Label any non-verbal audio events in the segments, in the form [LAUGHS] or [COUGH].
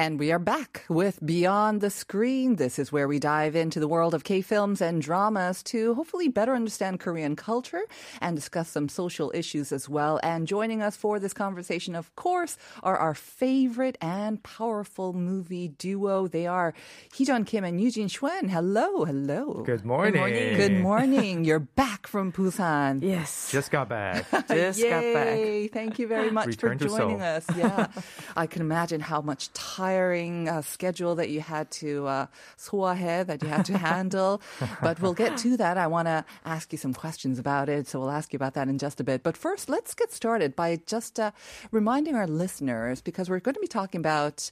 And we are back with Beyond the Screen. This is where we dive into the world of K films and dramas to hopefully better understand Korean culture and discuss some social issues as well. And joining us for this conversation, of course, are our favorite and powerful movie duo. They are Heejun Kim and Eugene Schwen. Hello, hello. Good morning. Good morning. Good morning. You're back from Busan. Yes. Just got back. [LAUGHS] Just got back. Yay. Thank you very much Return for joining Seoul. us. Yeah. I can imagine how much tiring uh, schedule that you had to uh, 소화해, that you had to handle. [LAUGHS] but we'll get to that. I want to ask you some questions about it. So we'll ask you about that in just a bit. But first, let's get started by just uh, reminding our listeners, because we're going to be talking about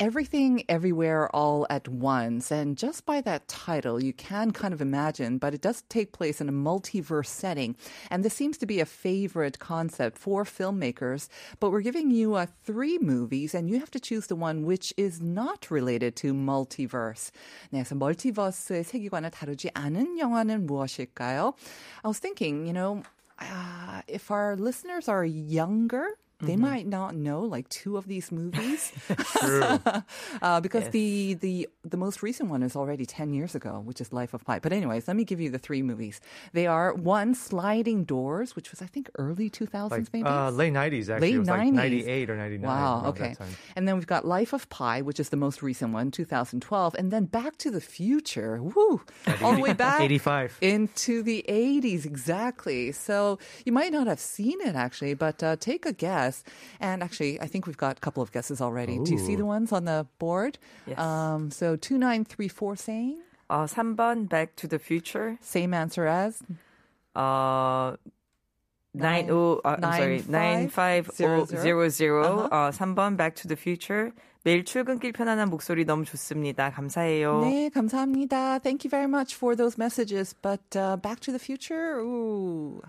Everything Everywhere All at Once. And just by that title, you can kind of imagine, but it does take place in a multiverse setting. And this seems to be a favorite concept for filmmakers. But we're giving you uh, three movies, and you have to choose the one which is not related to multiverse. 네, 그래서 멀티버스의 세계관을 다루지 않은 영화는 무엇일까요? I was thinking, you know, uh, if our listeners are younger, they might not know like two of these movies. [LAUGHS] [LAUGHS] True. uh, because the, the the most recent one is already 10 years ago, which is Life of Pi. But anyways, let me give you the three movies. They are one, Sliding Doors, which was I think early 2000s Like maybe. uh, late 90s, actually. Late it was like 90s. 98 or 99. Wow, okay. And then we've got Life of Pi, which is the most recent one, 2012. And then Back to the Future, woo, all the way back 85. into the 80s, exactly. So you might not have seen it actually, but uh, take a guess And actually, I think we've got a couple of guesses already. Do you see Ooh. the ones on the board? Yes. Um, so 2934 saying, 어, 3번 Back to the Future. same answer as 어, 9, oh, uh, I'm sorry, nine five zero 9500. Uh-huh. 어, 3번 Back to the Future. 매일 출근길 편안한 목소리 너무 좋습니다. 감사해요. 네, 감사합니다. Thank you very much for those messages. But uh, Back to the Future, ooh.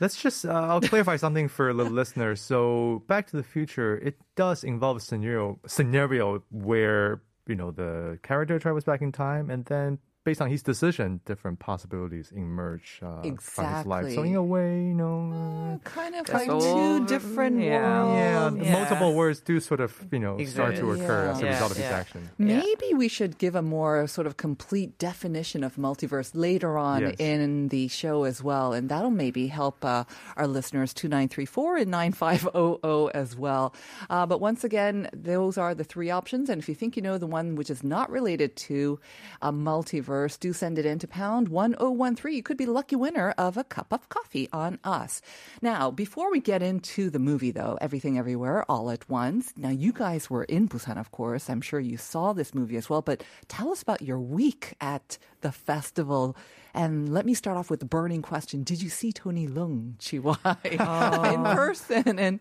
Let's just, uh, I'll clarify something for the listeners. So, Back to the Future, it does involve a scenario, scenario where, you know, the character travels back in time and then based on his decision, different possibilities emerge uh, from his life. So, in a way, you know, uh, kind of like all- two different yeah. worlds. yeah, Yeah. multiple words do sort of, you know, start to Exactly. occur as a Yeah. result of his Yeah. action. Maybe we should give a more sort of complete definition of multiverse later on Yes. in the show as well. And that'll maybe help uh, our listeners 2934 and 9500 as well. Uh, but once again, those are the three options. And if you think you know the one which is not related to a multiverse, do send it in to pound 1013. You could be the lucky winner of a cup of coffee on us. Now, before we get into the movie, though, Everything Everywhere All at Once, now you guys were in Busan, of course. I'm sure you saw this movie as well, but tell us about your week at the festival. And let me start off with the burning question. Did you see Tony Leung, Chiu-wai, [LAUGHS] in oh. person? And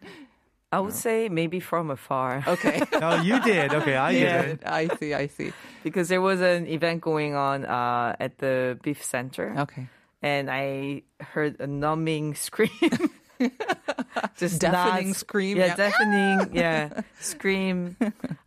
I would say maybe from afar. [LAUGHS] okay. [LAUGHS] Oh, you did. Okay, I Yeah. didn't. I see, I see. because there was an event going on uh, at the Beef Center. Okay. And I heard a numbing scream. [LAUGHS] Just Deafening not- scream, Yeah, yeah. deafening. Yeah, scream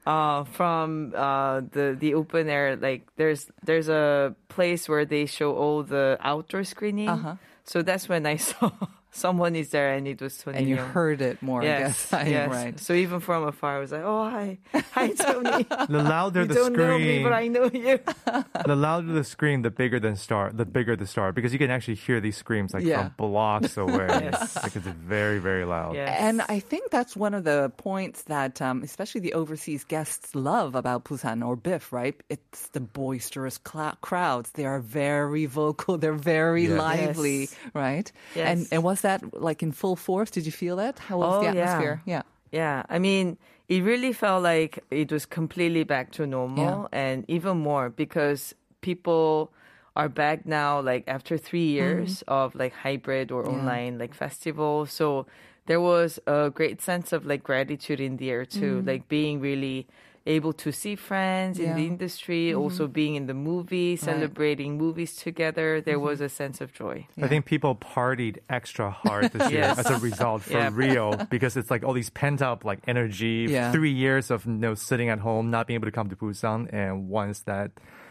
uh, from uh, the the open air. Like there's there's a place where they show all the outdoor screening. Uh-huh. So that's when I saw someone is there, and it was Tony. And you Leung. heard it more, I Yes, guess. [LAUGHS] I am yes. right. So even from afar, I was like, "Oh, hi, hi, [LAUGHS] Tony. The louder you the don't know me, scream, but I know you." [LAUGHS] the louder the scream, the bigger the star, the bigger the star, because you can actually hear these screams like Yeah. from blocks away. Yes. Like it's very, very loud. Yes. And I think that's one of the points that, um, especially the overseas guests love about Busan or Biff, right? It's the boisterous clou- crowds. They are very vocal. They're very Yes. lively, Yes. right? Yes. And and was that like in full force? Did you feel that? How was Oh, the atmosphere? Yeah. Yeah, I mean, it really felt like it was completely back to normal and even more because people are back now like after 3 mm-hmm. years of like hybrid or online like festival. So there was a great sense of like gratitude in the air too, mm-hmm. like being really able to see friends in the Yeah. industry, mm-hmm. also being in the movie, celebrating movies together. There mm-hmm. was a sense of joy. I think people partied extra hard this year Yes. as a result for [LAUGHS] Yep. Rio because it's like all these pent up like energy, Yeah. three years of you know sitting at home, not being able to come to Busan, and once that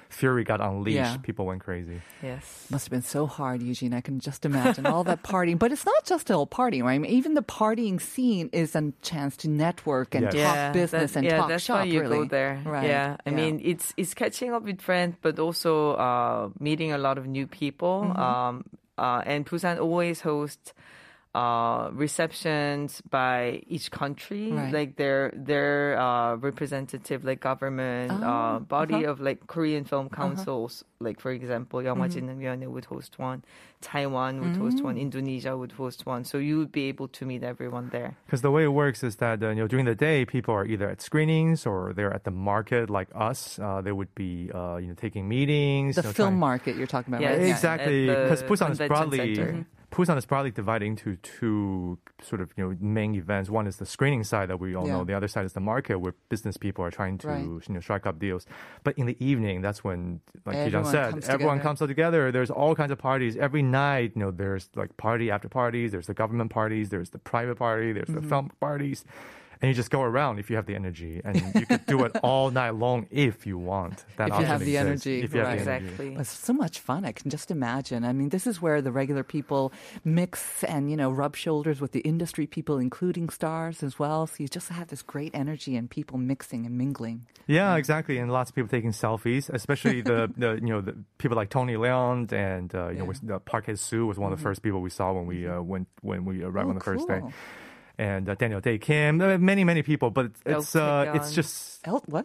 fury got unleashed, Yeah. people went crazy. Yes. Must have been so hard, Eugene. I can just imagine all that partying. But it's not just all partying, right? I mean, even the partying scene is a chance to network and Yes. talk business that- and yeah, talk that's shop. why you really. go there. Right. Yeah, I mean, it's it's catching up with friends, but also uh, meeting a lot of new people. Mm-hmm. Um, uh, and Busan always hosts uh, receptions by each country, Right. like their their uh, representative, like government Oh, uh, body uh-huh. of like Korean film councils. Like for example, Mm-hmm. 영화진흥위원회 would host one, Taiwan would host one, Indonesia would host one. So you would be able to meet everyone there. Because the way it works is that uh, you know during the day people are either at screenings or they're at the market like us. Uh, they would be uh, you know taking meetings. The you know, film trying- market you're talking about, Yes. right? Yeah. Exactly, at the because Busan is convention broadly center. Busan is broadly divided into two sort of you know main events. One is the screening side that we all Yeah. know. The other side is the market where business people are trying to Right. you know strike up deals. But in the evening, that's when, like Heejun said, comes everyone together. comes all together. There's all kinds of parties every night. You know, there's like party after parties. There's the government parties. There's the private party. There's Mm-hmm. the film parties. And you just go around if you have the energy, and you could do it all [LAUGHS] night long if you want. That If you have the exists. energy, if you have right. the energy. Exactly. It's so much fun. I can just imagine. I mean, this is where the regular people mix and, you know, rub shoulders with the industry people, including stars as well. So you just have this great energy and people mixing and mingling. Yeah, exactly, and lots of people taking selfies, especially the, [LAUGHS] the you know the people like Tony Leung and uh, you know uh, Park Hae Soo was one of the first people we saw when we uh, went when we arrived Oh, on the first day, cool. And uh, Daniel Dae Kim, uh, many many people, but it's uh, it's just El- what?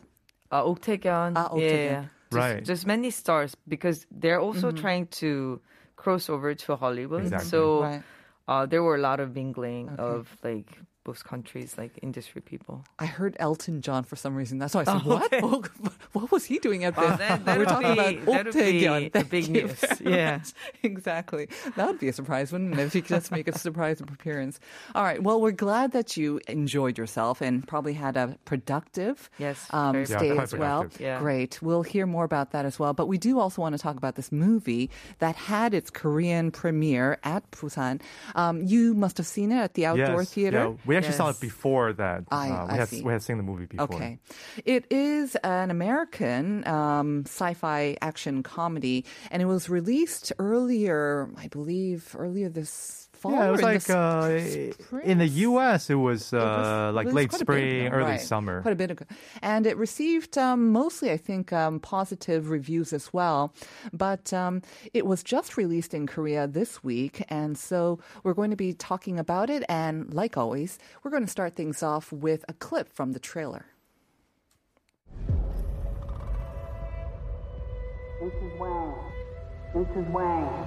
Uh, Ok Taec-yeon. Ah, Ok yeah, Taec-yeon. yeah. Just, Right. Just many stars because they're also Mm-hmm. trying to cross over to Hollywood. Exactly. So Right. uh, there were a lot of mingling of like both countries, like industry people. I heard Elton John for some reason. That's why I said, Oh, what? okay. Oh, [LAUGHS] what was he doing at Oh, this? that- that [LAUGHS] We're talking be- about that would be Thank big [LAUGHS] news. Yeah. much. Exactly. That would be a surprise, wouldn't it? If you could just make a surprise appearance. All right. Well, we're glad that you enjoyed yourself and probably had a productive Yes, um, very Yeah, stay quite as well. Yeah. Great. We'll hear more about that as well. But we do also want to talk about this movie that had its Korean premiere at Busan. Um, you must have seen it at the outdoor yes, theater. Yeah, we actually saw it before that. I- uh, we I had see. we had seen the movie before. Okay. It is an American um, sci fi action comedy, and it was released earlier, I believe, earlier this fall. Yeah, it or was in the like s- uh, in the? U.S. It was, uh, It was- like it was late quite a bit spring, ago, early right. summer. Quite a bit ago. And it received um, mostly, I think, um, positive reviews as well. But um, it was just released in Korea this week. And so we're going to be talking about it. And like always, we're going to start things off with a clip from the trailer. Mrs. Wang. Mrs. Wang.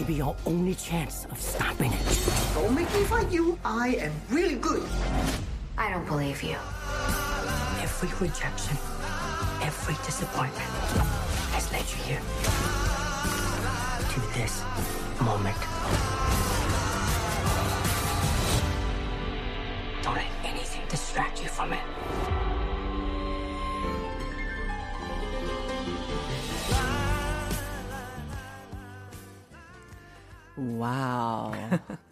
may be your only chance of stopping it. Don't make me fight you. I am really good. I don't believe you. Every rejection, every disappointment has led you here. To this moment. Don't let anything distract you from it. Wow.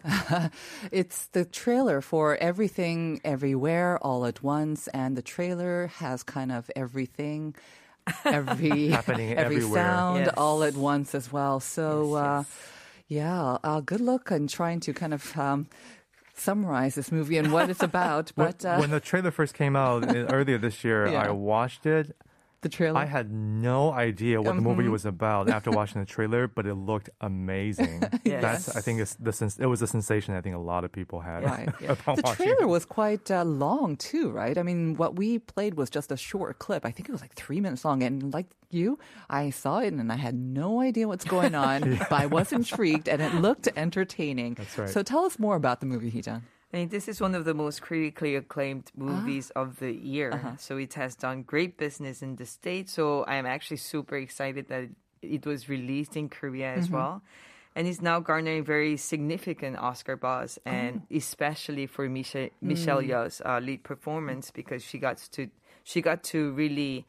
[LAUGHS] it's the trailer for Everything Everywhere All at Once, and the trailer has kind of everything. [LAUGHS] Every Happening every everywhere. sound Yes. all at once as well. So, uh, yeah, uh, good luck in trying to kind of um, summarize this movie and what it's about. [LAUGHS] When, But uh, when the trailer first came out uh, earlier this year, Yeah. I watched it. The trailer, I had no idea what the movie Mhm. was about after [LAUGHS] watching the trailer, but it looked amazing. [LAUGHS] Yes. That's I think it's the sens- it was a sensation I think a lot of people had Right. [LAUGHS] the trailer it. was quite uh, long too, right? I mean, what we played was just a short clip. I think it was like three minutes long. And like you, I saw it and I had no idea what's going on, but I was intrigued and it looked entertaining. That's right. So tell us more about the movie, Heejun. I mean, this is one of the most critically acclaimed Ah. movies of the year. Uh-huh. So it has done great business in the States. So I am actually super excited that it was released in Korea as Mm-hmm. well. And it's now garnering very significant Oscar buzz, and Oh. especially for Michelle, Michelle Mm. Yeoh's uh, lead performance because she got to she got to really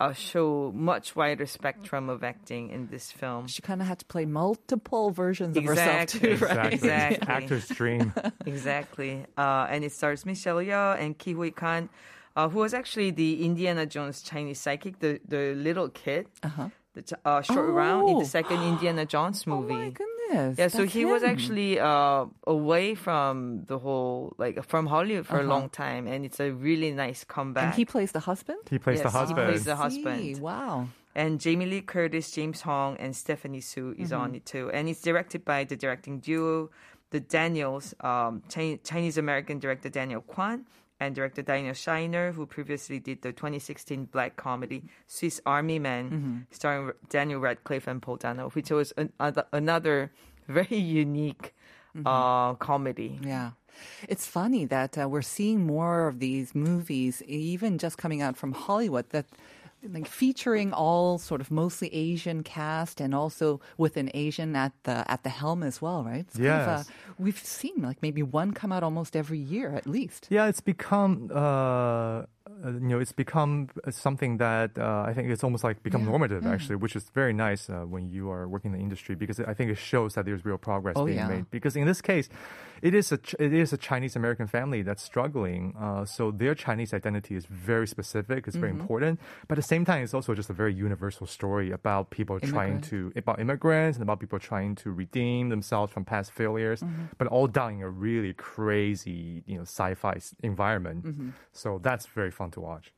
uh, show much wider spectrum of acting in this film. She kind of had to play multiple versions of herself too, right? Exactly. [LAUGHS] Exactly. Actor's dream. [LAUGHS] Exactly. Uh, and it stars Michelle Yeoh and Ke Huy Quan, uh, who was actually the Indiana Jones Chinese psychic, the, the little kid, Uh-huh. the uh, short round in Oh. the second Indiana Jones [GASPS] Oh movie. my goodness. Yeah, so that's he was actually uh, away from the whole, like, from Hollywood for a Uh-huh. long time, and it's a really nice comeback. And he plays the husband? He plays the husband. he plays the I see. husband. Wow. And Jamie Lee Curtis, James Hong, and Stephanie Hsu is on it too. And it's directed by the directing duo, the Daniels, um, Chinese American director Daniel Kwan and director Daniel Scheinert, who previously did the 2016 black comedy Swiss Army Man, starring Daniel Radcliffe and Paul Dano, which was an, other- another [LAUGHS] very unique uh, comedy. Yeah. It's funny that uh, we're seeing more of these movies, even just coming out from Hollywood, that like featuring all sort of mostly Asian cast and also with an Asian at the at the helm as well, right? It's kind of, Yes. uh, we've seen like maybe one come out almost every year at least. Yeah, it's become uh, uh, you know it's become something that uh, I think it's almost like become normative actually, which is very nice uh, when you are working in the industry because I think it shows that there's real progress Oh, being yeah. made. Because in this case, it is a Ch- it is a Chinese American family that's struggling, uh, so their Chinese identity is very specific. It's very Mm-hmm. important, but at the same time, it's also just a very universal story about people trying to about immigrants and about people trying to redeem themselves from past failures, Mm-hmm. but all done in a really crazy, you know, sci-fi environment. Mm-hmm. So that's very fun to watch.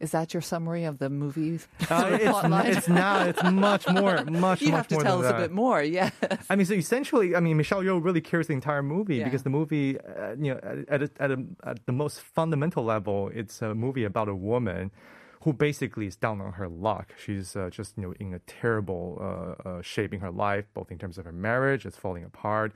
Is that your summary of the movie? Uh, [LAUGHS] it's, it's not. It's much more. [LAUGHS] Much more. you much have to tell us that. a bit more. [LAUGHS] Yeah. I mean, so essentially, I mean, Michelle Yeoh really carries the entire movie Yeah. because the movie, uh, you know, at, at, at, a, at the most fundamental level, it's a movie about a woman who basically is down on her luck. She's uh, just, you know, in a terrible uh, uh, shape in her life, both in terms of her marriage, it's falling apart.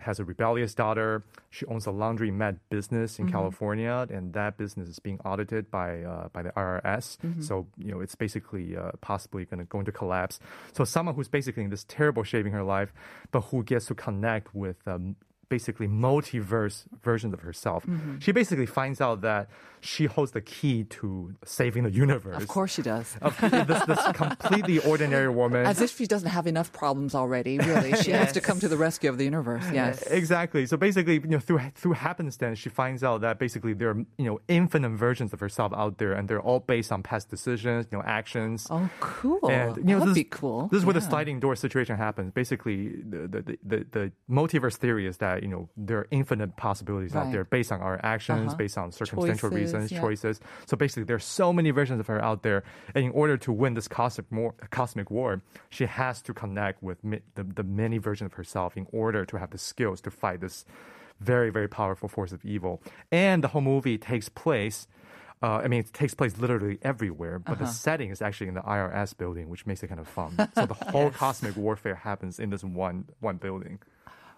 Has a rebellious daughter. She owns a laundromat business in California, and that business is being audited by uh, by the IRS. So you know it's basically uh, possibly going to go into collapse. So someone who's basically in this terrible shape in her life, but who gets to connect with um, basically multiverse versions of herself. Mm-hmm. She basically finds out that she holds the key to saving the universe. Of course she does. Of this, this completely ordinary woman. As if she doesn't have enough problems already, really. She has to come to the rescue of the universe. Yes. Exactly. So basically, you know, through through happenstance, she finds out that basically there are you know infinite versions of herself out there, and they're all based on past decisions, you know, actions. Oh, cool. And you know, That'd this, be cool. This is where the sliding door situation happens. Basically, the the, the, the multiverse theory is that you know there are infinite possibilities out there based on our actions, Uh-huh. based on circumstantial Choices, reasons, yeah. choices. So basically, there's so many versions of her out there, and in order to win this cosmic war, cosmic war, she has to connect with mi- the, the many versions of herself in order to have the skills to fight this very very powerful force of evil. And the whole movie takes place. Uh, I mean, it takes place literally everywhere, but Uh-huh. the setting is actually in the IRS building, which makes it kind of fun. [LAUGHS] So the whole cosmic warfare happens in this one one building.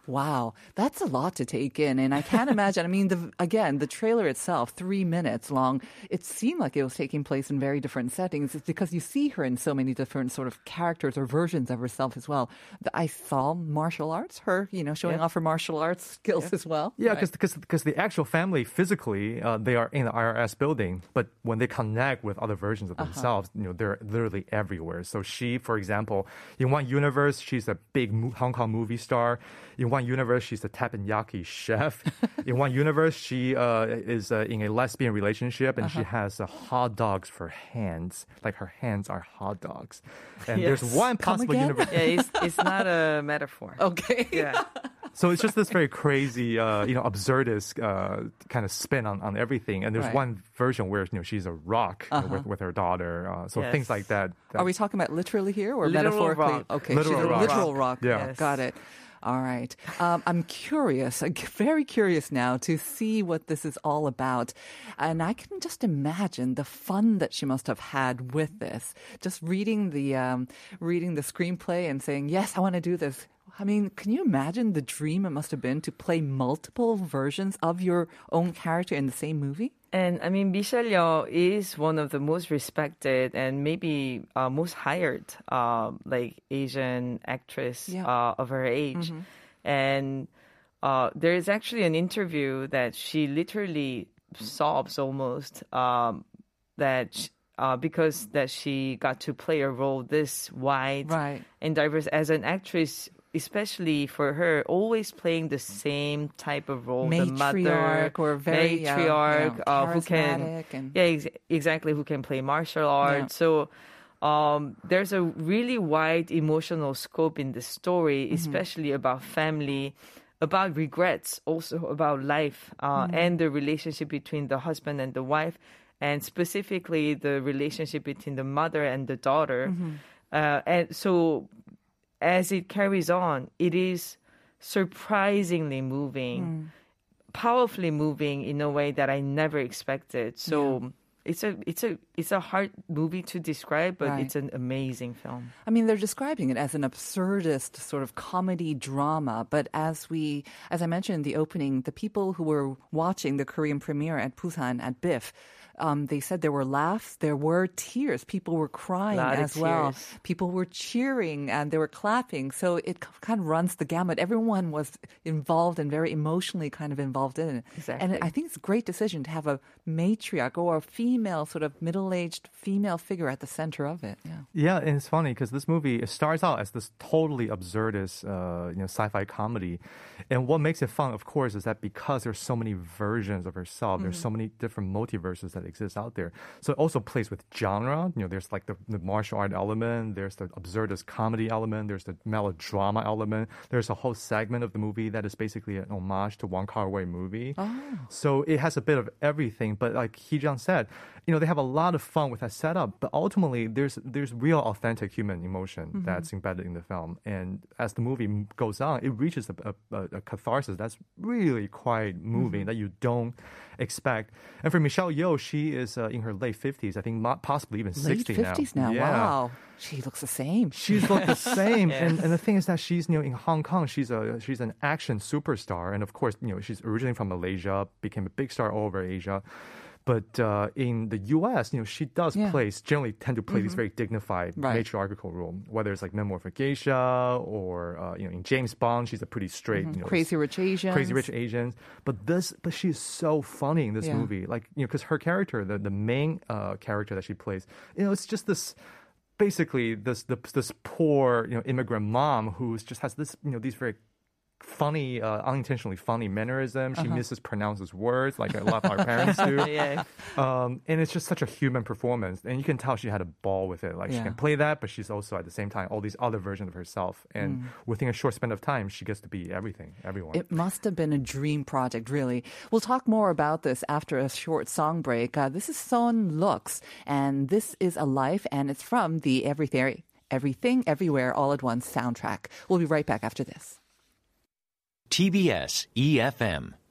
Wow, that's a lot to take in, and I can't [LAUGHS] imagine. I mean, the, again, the trailer itself, three minutes long, it seemed like it was taking place in very different settings. It's because you see her in so many different sort of characters or versions of herself as well. I saw martial arts, her, you know, showing off her martial arts skills as well. Yeah, Right. because because the actual family physically uh, they are in the IRS building, but when they connect with other versions Uh-huh. of themselves, you know, they're literally everywhere. So she, for example, in one universe, she's a big Hong Kong movie star. In one universe, she's a teppanyaki chef. [LAUGHS] in one universe, she uh, is uh, in a lesbian relationship and Uh-huh. she has uh, hot dogs for hands. Like her hands are hot dogs. And there's one possible universe. Yeah, it's, it's [LAUGHS] not a metaphor. Okay. Yeah. [LAUGHS] So it's just this very crazy, uh, you know, absurdist uh, kind of spin on, on everything. And there's Right. one version where you know she's a rock you know, with, with her daughter. Uh, so Yes. things like that. that- Are we talking about literally here or Literal metaphorically? rock. Okay, Literal she's a rock. literal rock. Yeah. Yes. Got it. All right. Um, I'm curious, [LAUGHS] very curious now to see what this is all about. And I can just imagine the fun that she must have had with this. Just reading the, um, reading the screenplay and saying, yes, I want to do this. I mean, can you imagine the dream it must have been to play multiple versions of your own character in the same movie? And I mean, Michelle Yeoh is one of the most respected and maybe uh, most hired, uh, like Asian actress Yeah. uh, of her age. And uh, there is actually an interview that she literally sobs almost um, that sh- uh, because that she got to play a role this wide Right. and diverse as an actress. Especially for her, always playing the same type of role, the mother, Matriarch or very, uh, matriarch, yeah, uh, who can and- yeah ex- exactly who can play martial arts so um, there's a really wide emotional scope in the story Mm-hmm. especially about family about regrets also about life uh, Mm-hmm. and the relationship between the husband and the wife and specifically the relationship between the mother and the daughter Mm-hmm. uh, and so as it carries on it is surprisingly moving Mm. powerfully moving in a way that I never expected. So it's a it's a it's a hard movie to describe, but Right. it's an amazing film. I mean, they're describing it as an absurdist sort of comedy drama. But as we, as I mentioned in the opening, the people who were watching the Korean premiere at Busan at BIFF, um, they said there were laughs, there were tears. People were crying Lot of as well. People were cheering and they were clapping. So it kind of runs the gamut. Everyone was involved and very emotionally kind of involved in it. And I think it's a great decision to have a matriarch or a female, sort of middle-aged female figure at the center of it. Yeah. Yeah, and it's funny because this movie it starts out as this totally absurdist, uh, you know, sci-fi comedy, and what makes it fun, of course, is that because there's so many versions of herself, there's so many different multiverses that exist out there. So it also plays with genre. You know, there's like the, the martial art element, there's the absurdist comedy element, there's the melodrama element. There's a whole segment of the movie that is basically an homage to Wong Kar Wai movie. Oh. So it has a bit of everything. But like Heejun said, you know, they have a lot of fun with that setup. But ultimately, there's there's real authentic human emotion mm-hmm. that's embedded in the film. And as the movie goes on, it reaches a, a, a catharsis that's really quite moving mm-hmm. that you don't expect. And for Michelle Yeoh, she is uh, in her late 50s, I think possibly even Late 60 50s now. Yeah. Wow. She looks the same. She's looked the [LAUGHS] same, and, and the thing is that she's you know in Hong Kong, she's a she's an action superstar, and of course you know she's originally from Malaysia, became a big star all over Asia. But uh, in the U.S., you know, she does Yeah. Mm-hmm. play generally tend to play these very dignified Right. matriarchal role, whether it's like Memoir for Geisha or uh, you know in James Bond, she's a pretty straight, you know, Mm-hmm. Crazy Rich Asian, Crazy Rich Asians. But this, but she's so funny in this Yeah. movie. Like you know, because her character, the the main uh, character that she plays, you know, it's just this. Basically, this the, this poor you know immigrant mom who's just has this you know these very funny, uh, unintentionally funny mannerisms. Uh-huh. She mispronounces words like a lot of our [LAUGHS] parents do. Yeah. Um, and it's just such a human performance, and you can tell she had a ball with it. Like she can play that, but she's also at the same time all these other versions of herself. And within a short span of time, she gets to be everything, everyone. Mm. It must have been a dream project, really. We'll talk more about this after a short song break. Uh, this is Son Lux, and this is a life, and it's from the Everything, Everything, Everywhere, All at Once soundtrack. We'll be right back after this. TBS EFM.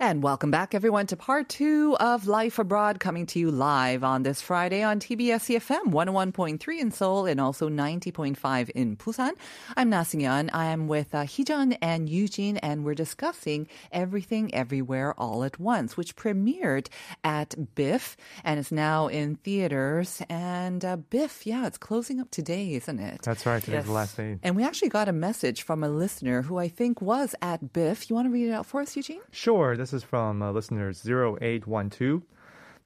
And welcome back, everyone, to part two of Life Abroad, coming to you live on this Friday on TBS EFM 101.3 in Seoul and also 90.5 in Busan. I'm Na Seung-yeon. I am with uh, Heejun and Eugene, and we're discussing Everything Everywhere All at Once, which premiered at Biff and is now in theaters. And uh, Biff, yeah, it's closing up today, isn't it? That's right. Today's Yes. the last day. And we actually got a message from a listener who I think was at Biff. You want to read it out for us, Eugene? Sure. This is from uh, listener 0812.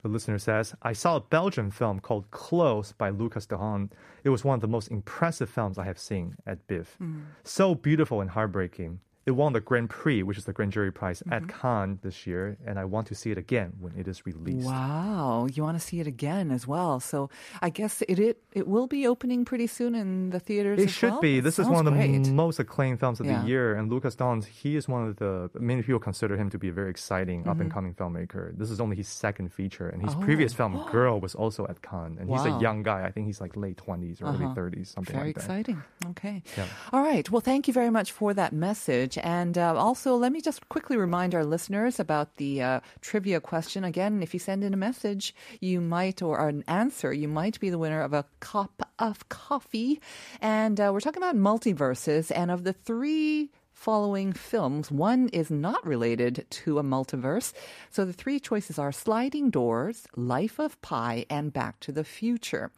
The listener says, I saw a Belgian film called Close by Lukas Dhont. It was one of the most impressive films I have seen at BIFF. So beautiful and heartbreaking. It won the Grand Prix, which is the Grand Jury Prize, at Cannes this year, and I want to see it again when it is released. Wow, you want to see it again as well. So I guess it it, it will be opening pretty soon in the theaters. It should well? be. This is one of the great. most acclaimed films of Yeah. the year, and Lukas Dhont, he is one of the many people consider him to be a very exciting Mm-hmm. up and coming filmmaker. This is only his second feature, and his previous film [GASPS] Girl was also at Cannes, and he's Oh. A young guy. I think he's like late twenties or early Uh-huh. thirties, something Very like that. Very exciting. Okay. Yeah. All right. Well, thank you very much for that message. And uh, also, let me just quickly remind our listeners about the uh, trivia question. Again, if you send in a message, you might, or an answer, you might be the winner of a cup of coffee. And uh, we're talking about multiverses. And of the three following films. One is not related to a multiverse. So the three choices are Sliding Doors, Life of Pi, and Back to the Future.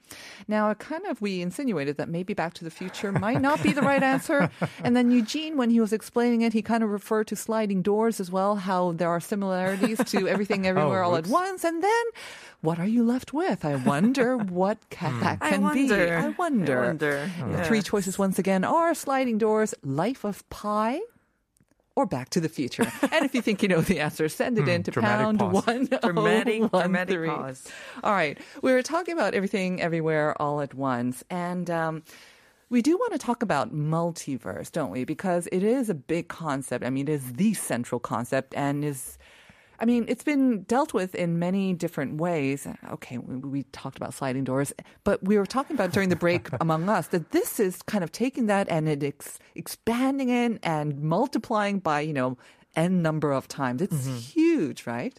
Now, kind of we insinuated that maybe Back to the Future might not be the right answer. [LAUGHS] And then Eugene, when he was explaining it, he kind of referred to Sliding Doors as well, how there are similarities to Everything [LAUGHS] oh, Everywhere All at. Once. And then what are you left with? I wonder [LAUGHS] what ca- hmm. that I can be. I wonder. I wonder. The three choices once again are Sliding Doors, Life of Pi, or Back to the Future. and if you think you know the answer, send it in to pound pause. one Dramatic- oh one dramatic three. pause. All right, we were talking about everything, everywhere, all at once, and. Um, we do want to talk about multiverse, don't we? Because it is a big concept. I mean, it is the central concept and is I mean, it's been dealt with in many different ways. Okay, we, we talked about sliding doors, but we were talking about during the break [LAUGHS] among us that this is kind of taking that and it ex- expanding it and multiplying by, you know, n number of times. It's huge, right?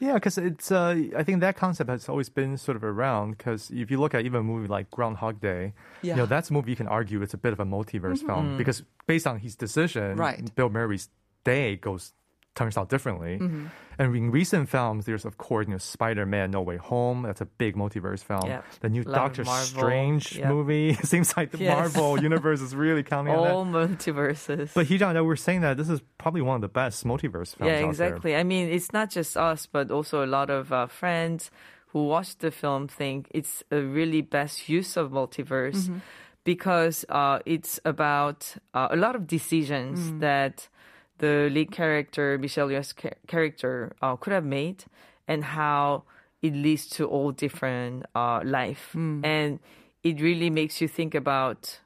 Yeah, because it's. Uh, I think that concept has always been sort of around. Because if you look at even a movie like Groundhog Day, you Yeah. know that's a movie you can argue it's a bit of a multiverse film because based on his decision, Right. Bill Murray's day goes turns out differently. Mm-hmm. And in recent films, there's of course you know Spider-Man: No Way Home. That's a big multiverse film. Yeah. The new Doctor. Strange Yeah. movie. [LAUGHS] Seems like the Yes. Marvel [LAUGHS] universe is really counting on that. All multiverses. But Heejun, we're saying that this is probably one of the best multiverse films yeah, out there. exactly. I mean, it's not just us, but also a lot of uh, friends who watched the film think it's a really best use of multiverse because uh, it's about uh, a lot of decisions that the lead character, Michelle Yeoh's cha- character, uh, could have made, and how it leads to all different uh, life, and it really makes you think about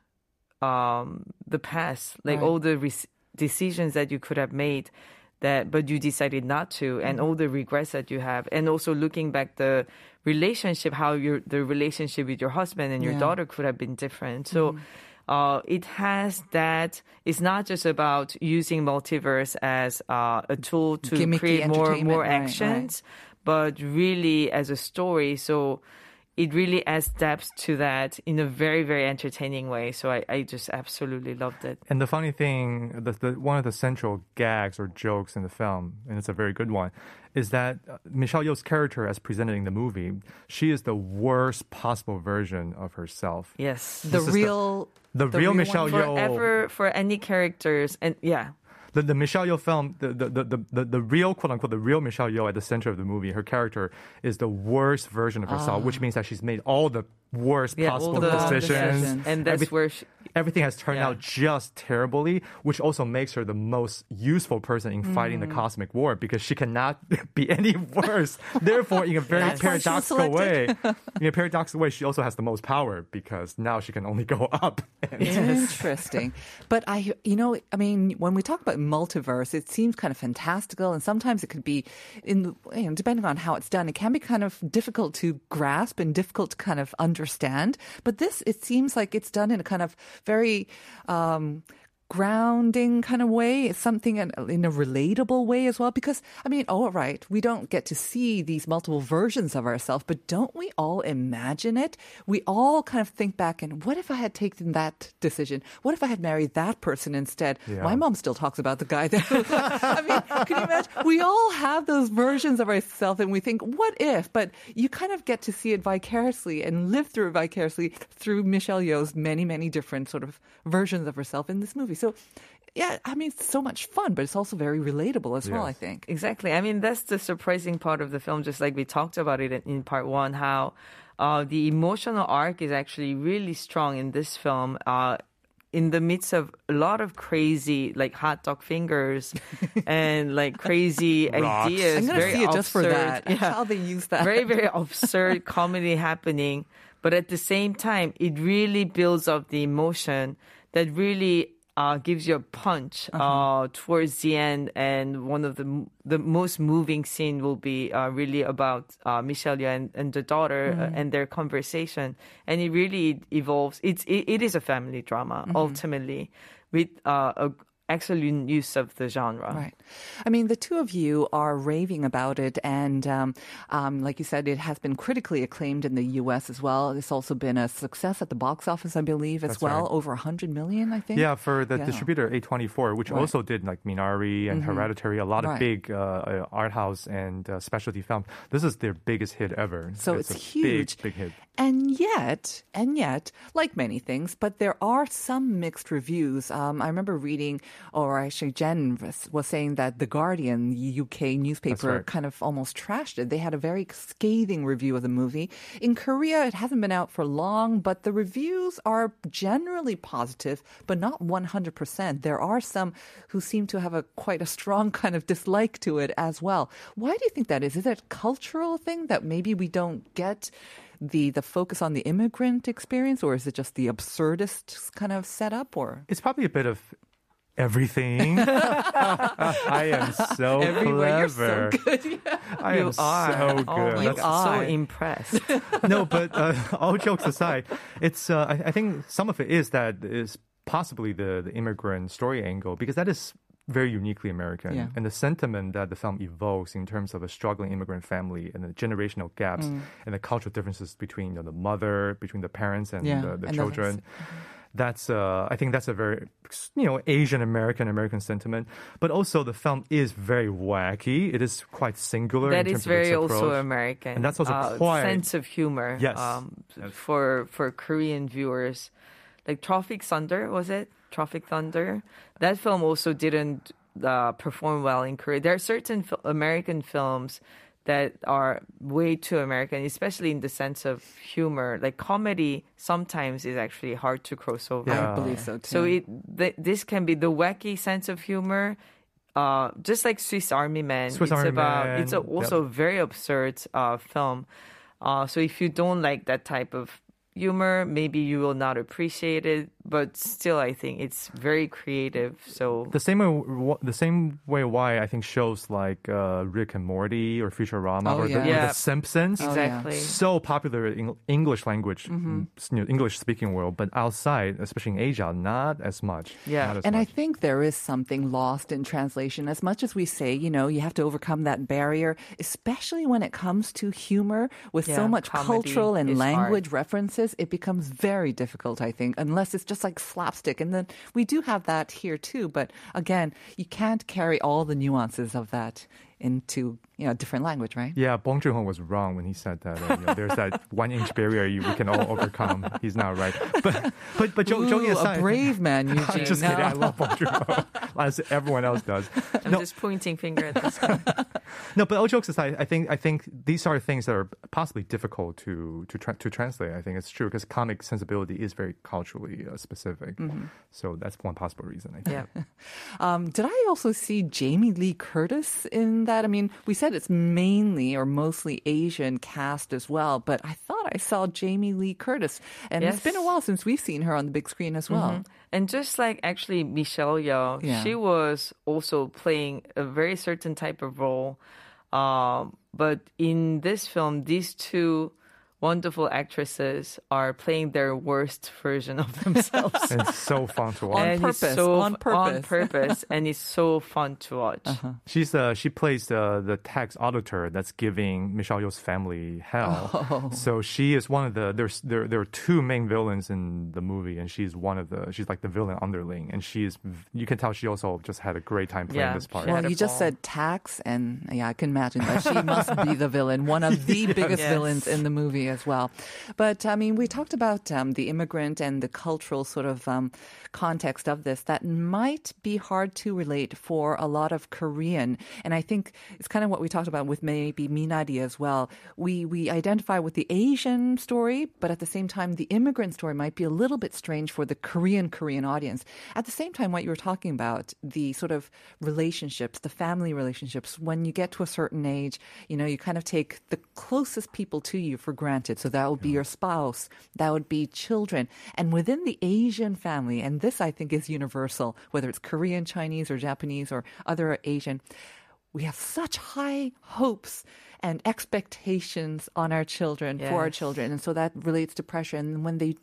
um, the past, like Right. all the re- decisions that you could have made that but you decided not to and all the regrets that you have. And also looking back the relationship how your the relationship with your husband and your Yeah. daughter could have been different. So uh, it has that it's not just about using multiverse as uh, a tool to Gimmicky create more more right, right. actions but really as a story so it really adds depth to that in a very very entertaining way. So i, I just absolutely loved it. And the funny thing, the, the, one of the central gags or jokes in the film, and it's a very good one, is that uh, Michelle Yeoh's character, as presented in the movie, she is the worst possible version of herself. yes. The This is the- real, The, The real real Michelle Yeoh, forever for any characters and yeah the, the Michelle Yeoh film, the, the, the, the, the, real quote unquote, the real Michelle Yeoh at the center of the movie, her character is the worst version of herself, which ah. means that she's made all the worst yeah possible the decisions. and that's Every- where she, everything has turned Yeah. out just terribly, which also makes her the most useful person in fighting the Mm. cosmic war because she cannot [LAUGHS] be any worse. [LAUGHS] Therefore, in a very That's why she was paradoxical way, [LAUGHS] in a paradoxical way, she also has the most power because now she can only go up. Interesting. But I, you know, I mean, when we talk about multiverse, it seems kind of fantastical, and sometimes it could be, in you know, depending on how it's done, it can be kind of difficult to grasp and difficult to kind of understand. But this, it seems like it's done in a kind of very. Um, grounding kind of way. It's something in, in a relatable way as well. Because, I mean, oh, all right, we don't get to see these multiple versions of ourselves, but don't we all imagine it? We all kind of think back and what if I had taken that decision? What if I had married that person instead? Yeah. My mom still talks about the guy that, [LAUGHS] I mean, can you imagine? We all have those versions of ourselves and we think, what if? But you kind of get to see it vicariously and live through it vicariously through Michelle Yeoh's many, many different sort of versions of herself in this movie. So, yeah, I mean, it's so much fun, but it's also very relatable as well, I think. Exactly. I mean, that's the surprising part of the film, just like we talked about it in, in part one, how uh, the emotional arc is actually really strong in this film. Uh, in the midst of a lot of crazy, like hot dog fingers [LAUGHS] and like crazy ideas. I'm going to very see it just for absurd- that. Yeah How they use that. very very [LAUGHS] absurd comedy happening but at the same time it really builds up the emotion that really uh, gives you a punch uh towards the end. And one of the the most moving scene will be uh, really about uh, Michelle Yeoh and, and the daughter uh, and their conversation. And it really evolves. It's it, it is a family drama ultimately with uh, a excellent use of the genre Right. I mean, the two of you are raving about it, and um, um, like you said, it has been critically acclaimed in the U.S. as well. It's also been a success at the box office, I believe, as That's well. right. Over 100 million, I think. Yeah, for the Yeah. distributor A24, which Right. also did like Minari and Hereditary, a lot of Right. big uh, uh, art house and uh, specialty films. This is their biggest hit ever. So it's, a huge. Big, big hit. And yet, and yet, like many things, but there are some mixed reviews. Um, I remember reading, or actually Jen was, was saying that The Guardian, UK newspaper, right. kind of almost trashed it. They had a very scathing review of the movie. In Korea, it hasn't been out for long, but the reviews are generally positive, but not 100%. There are some who seem to have a quite a strong [LAUGHS] kind of dislike to it as well. Why do you think that is? Is it a cultural thing that maybe we don't get the the focus on the immigrant experience, or is it just the absurdist kind of setup? Or It's probably a bit of everything. [LAUGHS] I am so everywhere you're so clever. good. [LAUGHS] I am you are so good. oh my You God, so [LAUGHS] impressed no, but uh, all jokes aside, it's uh, I, I think some of it is that is possibly the the immigrant story angle because that is very uniquely American, Yeah. and the sentiment that the film evokes in terms of a struggling immigrant family and the generational gaps Mm. and the cultural differences between you know, the mother, between the parents and Yeah, the, the and the- children. That's uh, I think that's a very you know Asian American American sentiment, but also the film is very wacky. It is quite singular. That in is terms of its very also. American. And that's also uh, quite- sense of humor. Yes. Um, for for Korean viewers, like Tropic Thunder was it? Tropic Thunder. That film also didn't uh, perform well in Korea. There are certain fil- American films that are way too American, especially in the sense of humor. Like comedy sometimes is actually hard to cross over. Yeah. I believe so too. So it th- this can be the wacky sense of humor, uh, just like Swiss Army Man. Swiss it's Army about Man, it's a, also a very absurd uh, film. Uh, so if you don't like that type of humor, maybe you will not appreciate it. But still, I think it's very creative. So the same way, the same way why I think shows like uh, Rick and Morty or Futurama Oh, or, yeah. the, or Yeah. The Simpsons. Oh, exactly. So popular in English language, Mm-hmm. you know, English speaking world, but outside, especially in Asia, not as much. Yeah. As And I think there is something lost in translation. As much as we say, you know, you have to overcome that barrier, especially when it comes to humor with so much cultural and is language references, it becomes very difficult, I think, unless it's just like slapstick. And then we do have that here too. But again, you can't carry all the nuances of that into, you know, different language, right? Yeah, Bong Joon-ho was wrong when he said that. Uh, you know, there's that [LAUGHS] one-inch barrier you we can all overcome. He's not right. But but but jo- joking aside, a [LAUGHS] brave man, Eugene. I'm just No. kidding. I love Bong Joon-ho, as everyone else does. [LAUGHS] I'm just pointing finger at this guy. No, but all jokes aside, I think I think these are things that are possibly difficult to to tra- to translate. I think it's true because comic sensibility is very culturally uh, specific. Mm-hmm. So that's one possible reason. I think. yeah. Um, did I also see Jamie Lee Curtis in that? I mean, we said it's mainly or mostly Asian cast as well, but I thought I saw Jamie Lee Curtis, and it's been a while since we've seen her on the big screen as well. And just like actually Michelle Yeoh, Yeah. she was also playing a very certain type of role. Um, but in this film, these two wonderful actresses are playing their worst version of [LAUGHS] themselves. And it's so fun to watch. On purpose, so on f- on purpose. purpose, and it's so fun to watch. She's uh, she plays the the tax auditor that's giving Michelle Yeoh's family hell. Oh. So she is one of the there's there there are two main villains in the movie, and she's one of the she's like the villain underling, and she's you can tell she also just had a great time playing Yeah, this part. she Well, you just ball. said tax, and yeah, I can imagine that she must be the villain, one of [LAUGHS] the biggest Yes. villains in the movie as well. But I mean, we talked about um, the immigrant and the cultural sort of um, context of this that might be hard to relate for a lot of Korean, and I think it's kind of what we talked about with maybe Minari as well. We we identify with the Asian story, but at the same time, the immigrant story might be a little bit strange for the Korean Korean audience. At the same time, what you were talking about, the sort of relationships, the family relationships, when you get to a certain age, you know, you kind of take the closest people to you for granted. So that would be your spouse, that would be children. And within the Asian family, and this I think is universal, whether it's Korean, Chinese, or Japanese, or other Asian, we have such high hopes and expectations on our children for our children. And so that relates to pressure. And when they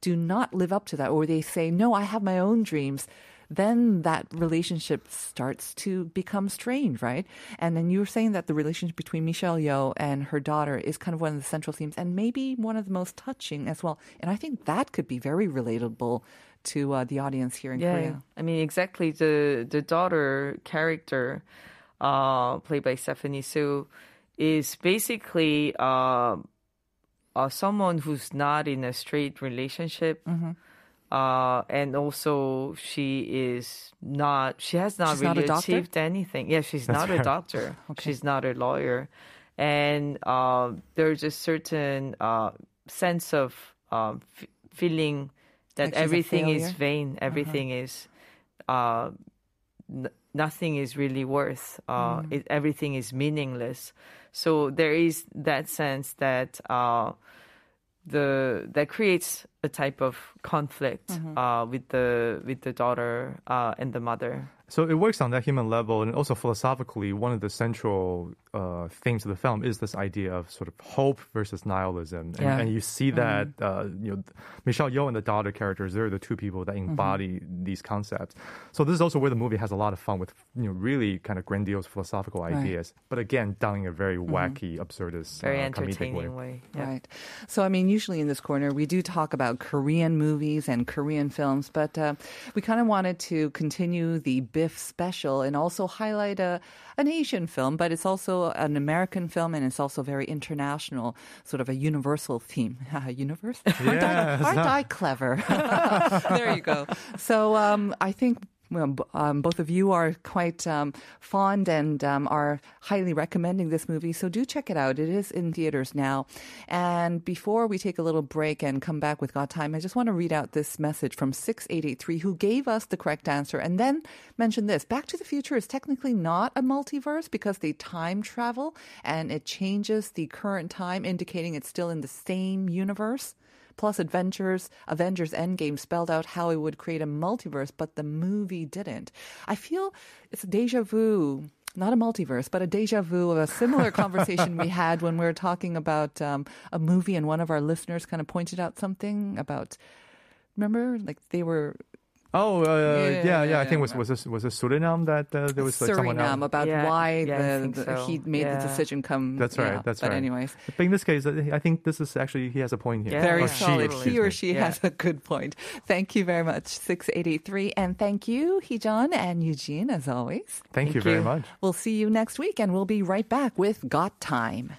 do not live up to that, or they say, no, I have my own dreams, then that relationship starts to become strained, right? And then you were saying that the relationship between Michelle Yeoh and her daughter is kind of one of the central themes and maybe one of the most touching as well. And I think that could be very relatable to uh, the audience here in Yeah, Korea. I mean exactly the the daughter character, uh, played by Stephanie Hsu, is basically uh, uh, someone who's not in a straight relationship. Mm-hmm. Uh, and also she is not she has not She's really a doctor? achieved anything yeah she's That's not a right. doctor [LAUGHS] she's not a lawyer and uh, there's a certain uh, sense of um, f- feeling that Like everything is failure? Uh-huh. vain everything is uh, n- nothing is really worth uh, Mm. it, everything is meaningless so there is that sense that uh, the that creates a type of conflict Mm-hmm. uh, with the with the daughter uh, and the mother. So it works on that human level, and also philosophically, one of the central uh, themes of the film is this idea of sort of hope versus nihilism, and, Yeah. and you see that uh, you know Michelle Yeoh and the daughter characters they're the two people that embody these concepts. So this is also where the movie has a lot of fun with you know really kind of grandiose philosophical ideas, but again done in a very wacky, absurdist, Very uh, entertaining way. way. Yeah. Right. So, I mean, usually in this corner, we do talk about Korean movies and Korean films, but uh, we kind of wanted to continue the BIFF special and also highlight a, an Asian film, but it's also an American film and it's also very international, sort of a universal theme. [LAUGHS] Universe? Aren't, I, aren't I clever? [LAUGHS] there you go. So, um, I think well, um, both of you are quite um, fond and um, are highly recommending this movie. So do check it out. It is in theaters now. And before we take a little break and come back with Got Time, I just want to read out this message from 6883 who gave us the correct answer and then mentioned this. Back to the Future is technically not a multiverse because they time travel and it changes the current time, indicating it's still in the same universe. Plus, Adventures, Avengers Endgame spelled out how it would create a multiverse, but the movie didn't. I feel it's a deja vu, not a multiverse, but a deja vu of a similar [LAUGHS] conversation we had when we were talking about um, a movie, and one of our listeners kind of pointed out something about. Remember, like they were Oh, uh, yeah, Yeah, yeah, I think it was yeah. was this was it Suriname that uh, there was like someone else. Suriname about Yeah, why yeah, the, the- so. he made the decision come. That's right. yeah, That's but right. anyways, But in this case, uh, I think this is actually he has a point here. Yeah. Very Or solid. She, He or she Yeah. has a good point. Thank you very much, six eighty three, And thank you, Heejun and Eugene, as always. Thank, you Thank very you. much. We'll see you next week, and we'll be right back with Got Time.